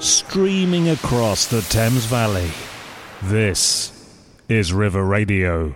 streaming across the Thames Valley. This is River Radio.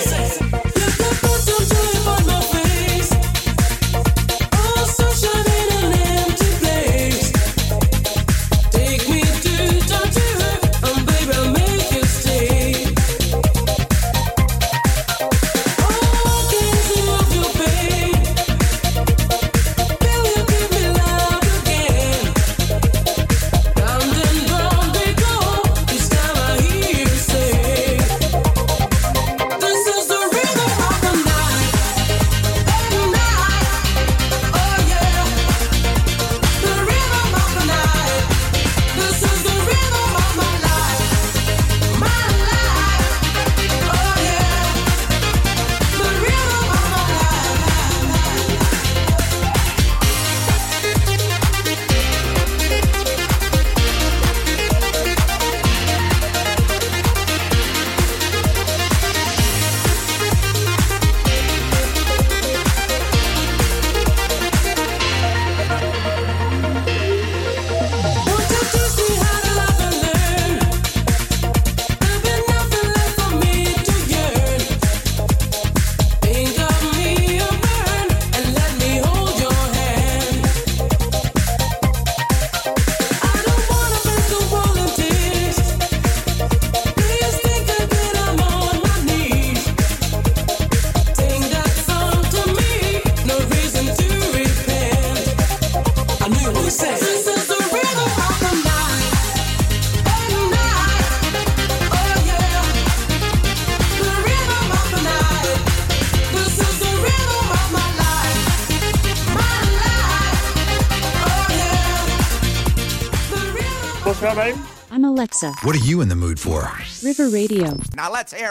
sexy. What's your name? I'm Alexa. What are you in the mood for? River Radio. Now let's hear.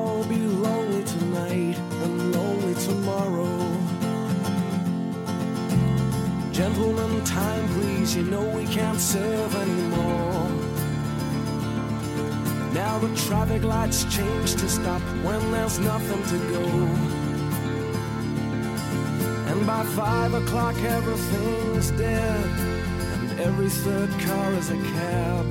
Time please, you know we can't serve anymore. Now the traffic lights change to stop when there's nothing to go. And by five o'clock everything's dead, and every third car is a cab.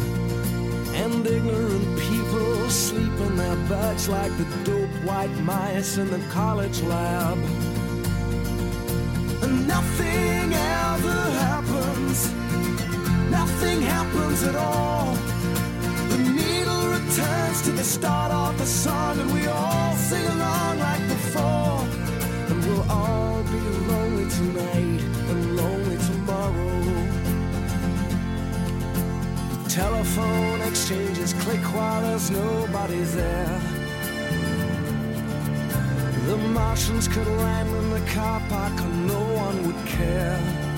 And ignorant people sleep in their beds like the dope white mice in the college lab. And nothing happens, nothing happens at all. The needle returns to the start of the song, and we all sing along like before. And we'll all be lonely tonight and lonely tomorrow. Telephone exchanges click while there's nobody there. The Martians could land in the car park and no one would care.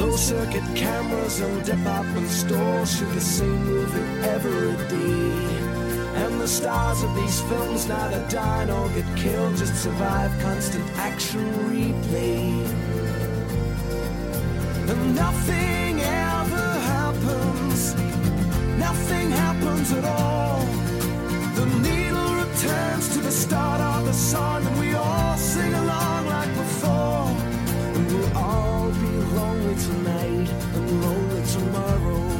Closed circuit cameras and department stores shoot the same movie every day. And the stars of these films neither die nor get killed, just survive constant action replay. And nothing ever happens, nothing happens at all. The needle returns to the start of the song, and we all sing tonight and lonely tomorrow.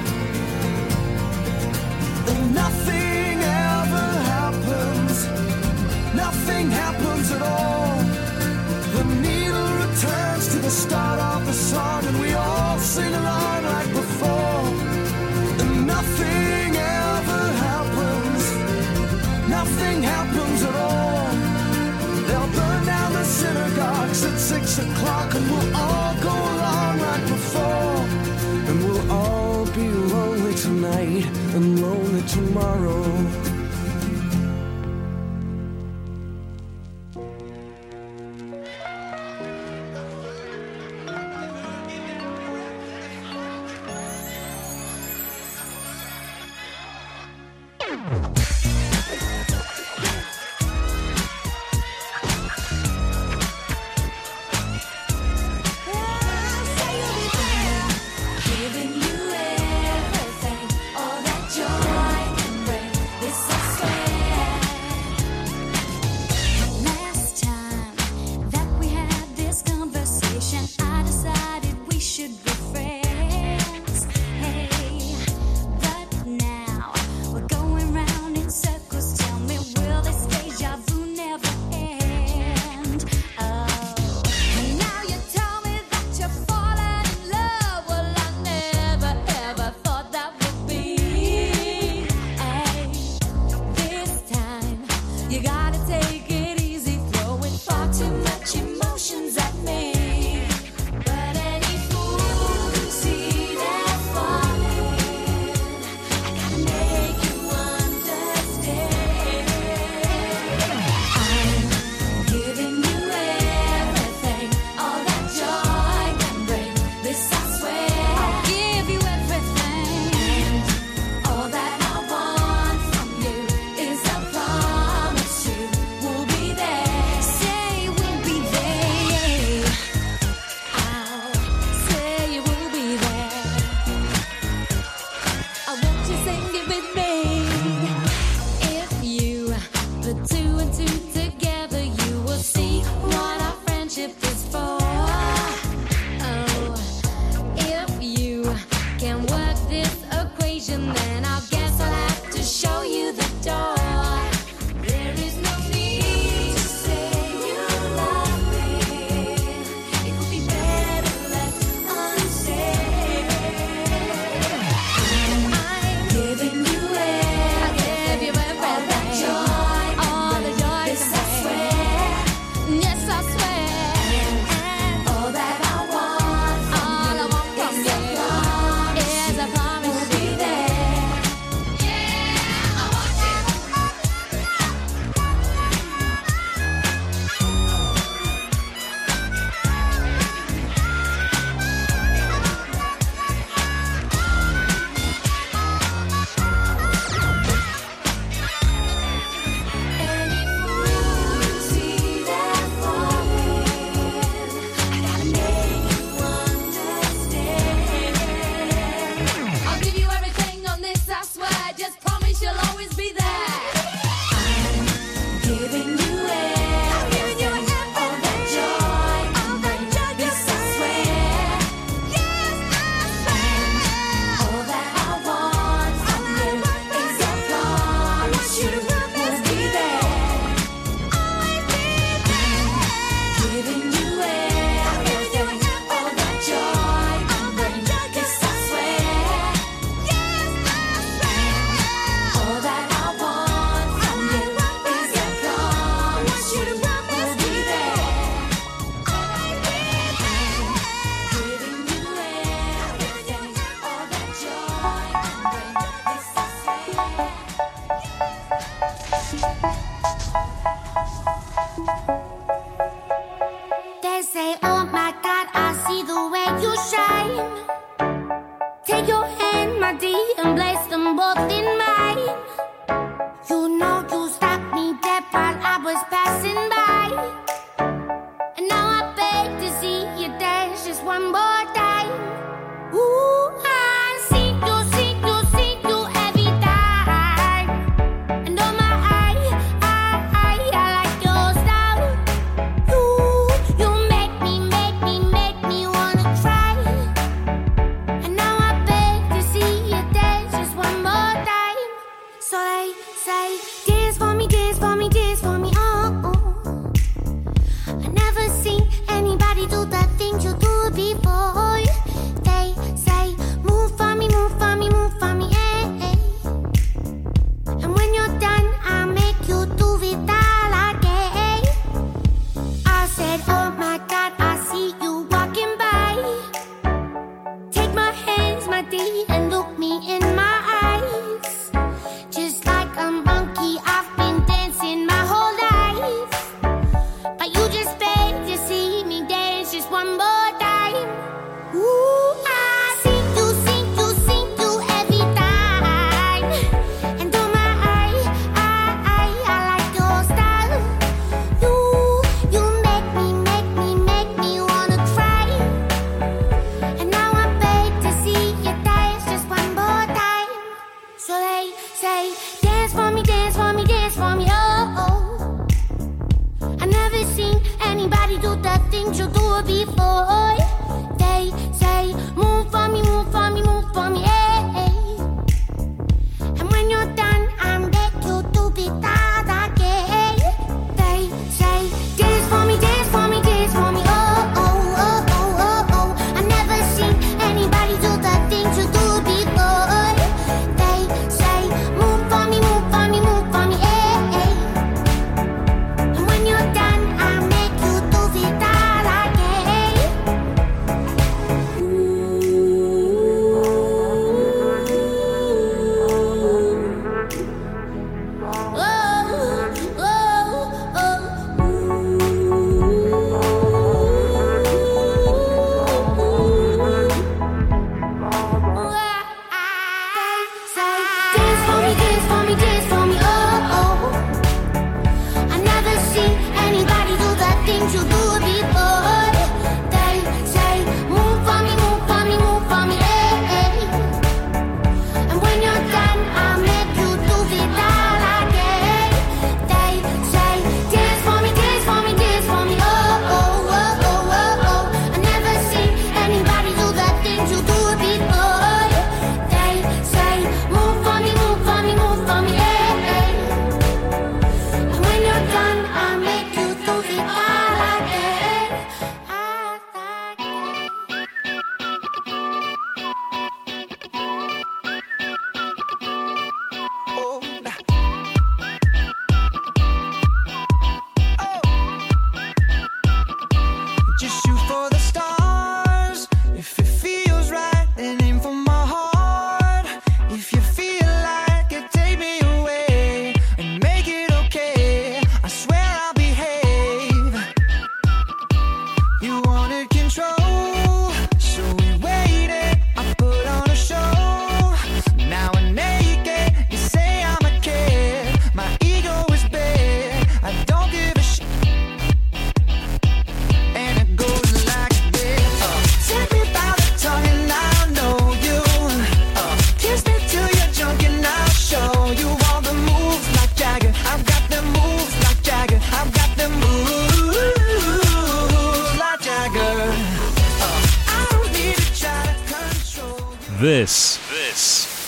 Start of the song, and we all sing along like before. And nothing ever happens. Nothing happens at all. They'll burn down the synagogues at six o'clock, and we'll all go along like before. And we'll all be lonely tonight and lonely tomorrow.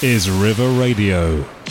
Is River Radio.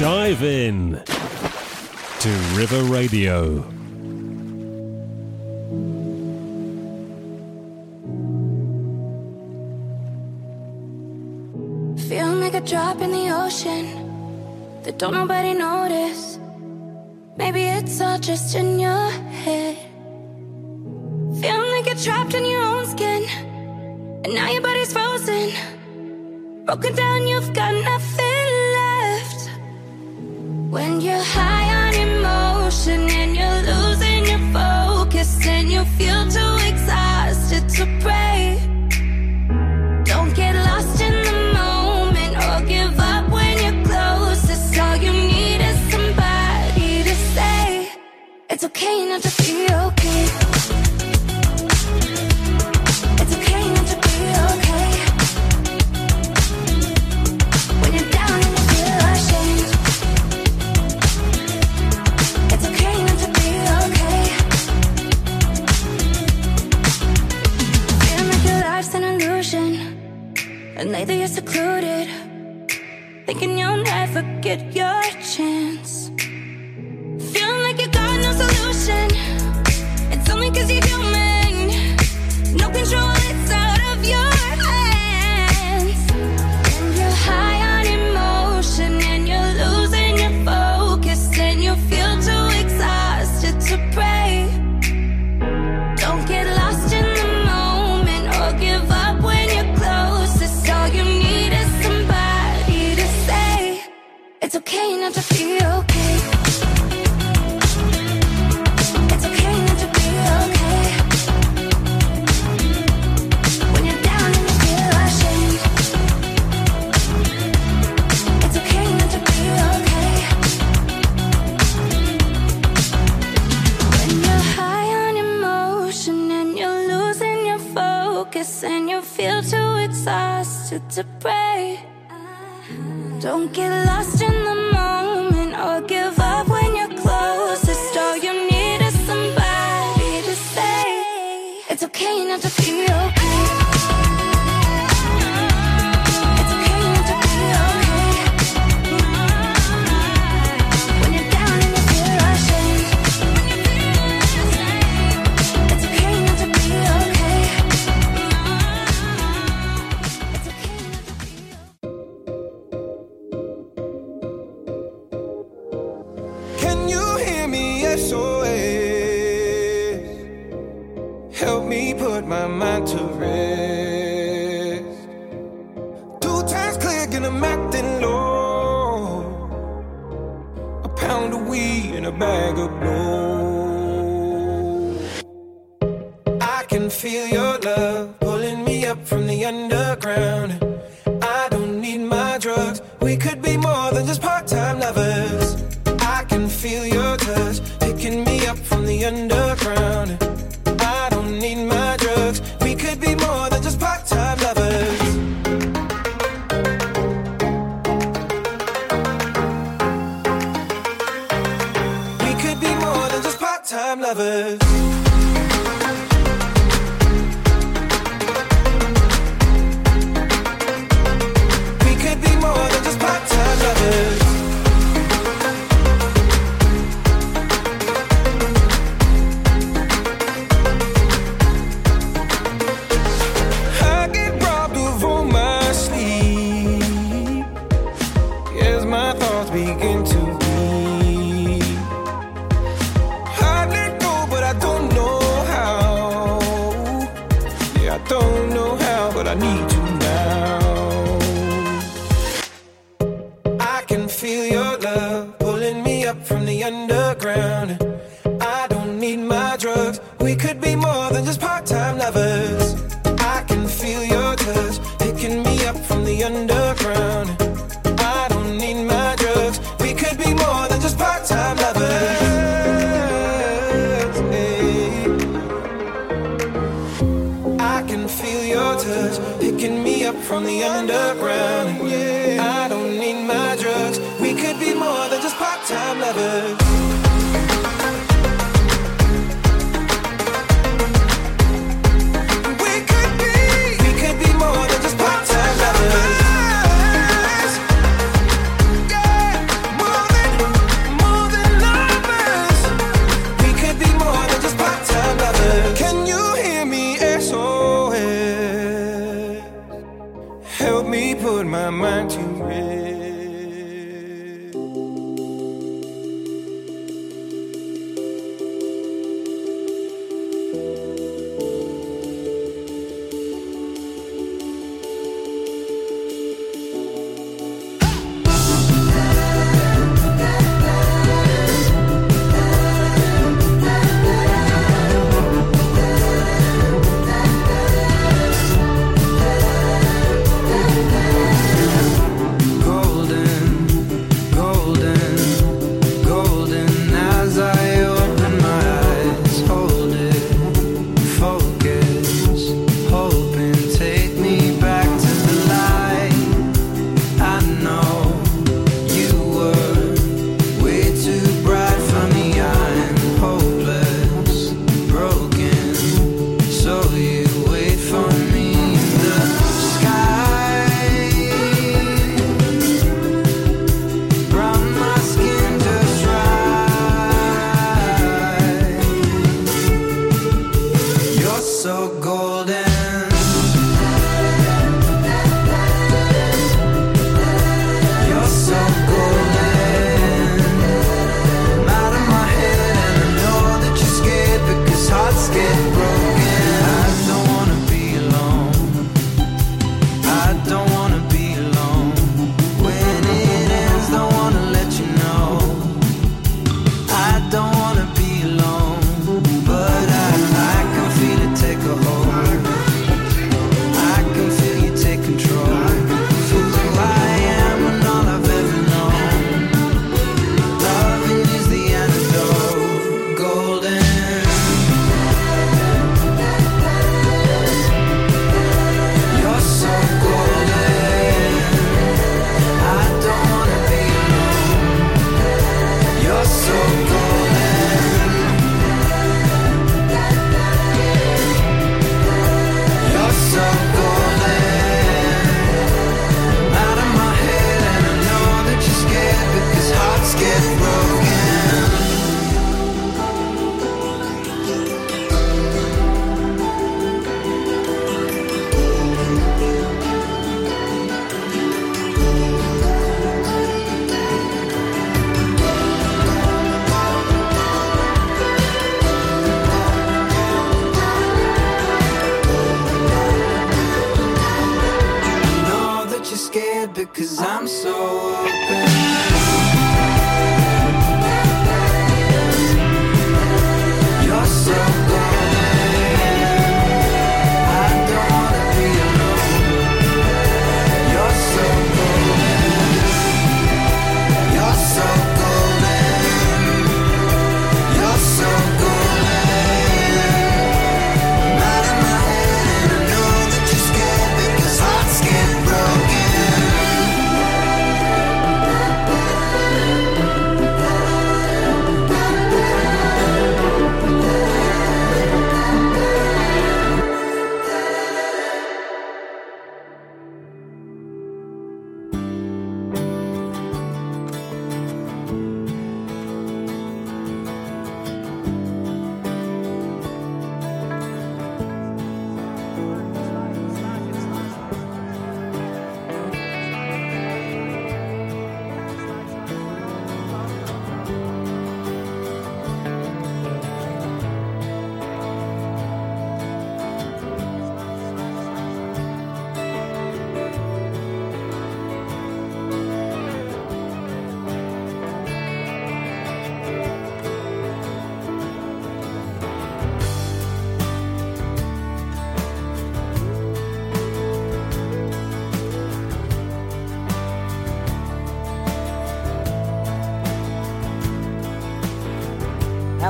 Dive in to River Radio. Feeling like a drop in the ocean that don't nobody notice. Maybe it's all just in your head. Feeling like you're trapped in your own skin, and now your body's frozen. Broken down, you've got nothing. When you're high on emotion and you're losing your focus and you feel too exhausted to pray, don't get lost in the moment or give up when you're closest. All you need is somebody to say it's okay not to be okay. And lately you're secluded, thinking you'll never get your started to pray. Don't get lost in the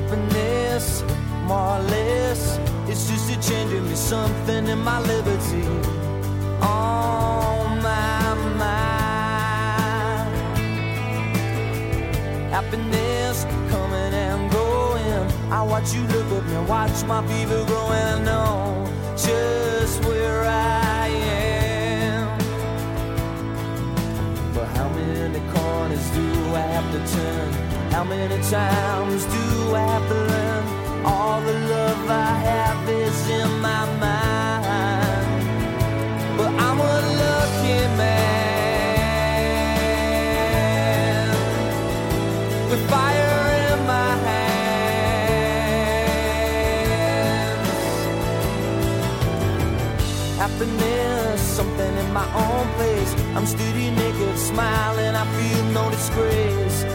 happiness, more or less. It's just a change in me, something in my liberty. On my mind. Happiness coming and going. I watch you look at me, watch my fever growing. I know just where I am. But how many corners do I have to turn? How many times do I learn? All the love I have is in my mind. But I'm a lucky man with fire in my hands. Happiness, something in my own place. I'm steady naked, smiling. I feel no disgrace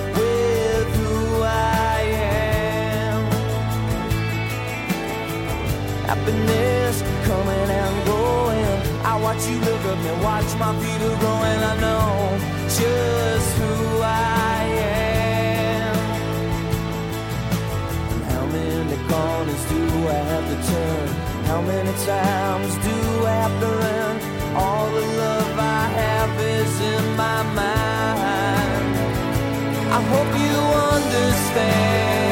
Happiness coming and going. I watch you look at me, watch my feet are growing. I know just who I am. And how many corners do I have to turn? How many times do I have to learn? All the love I have is in my mind. I hope you understand.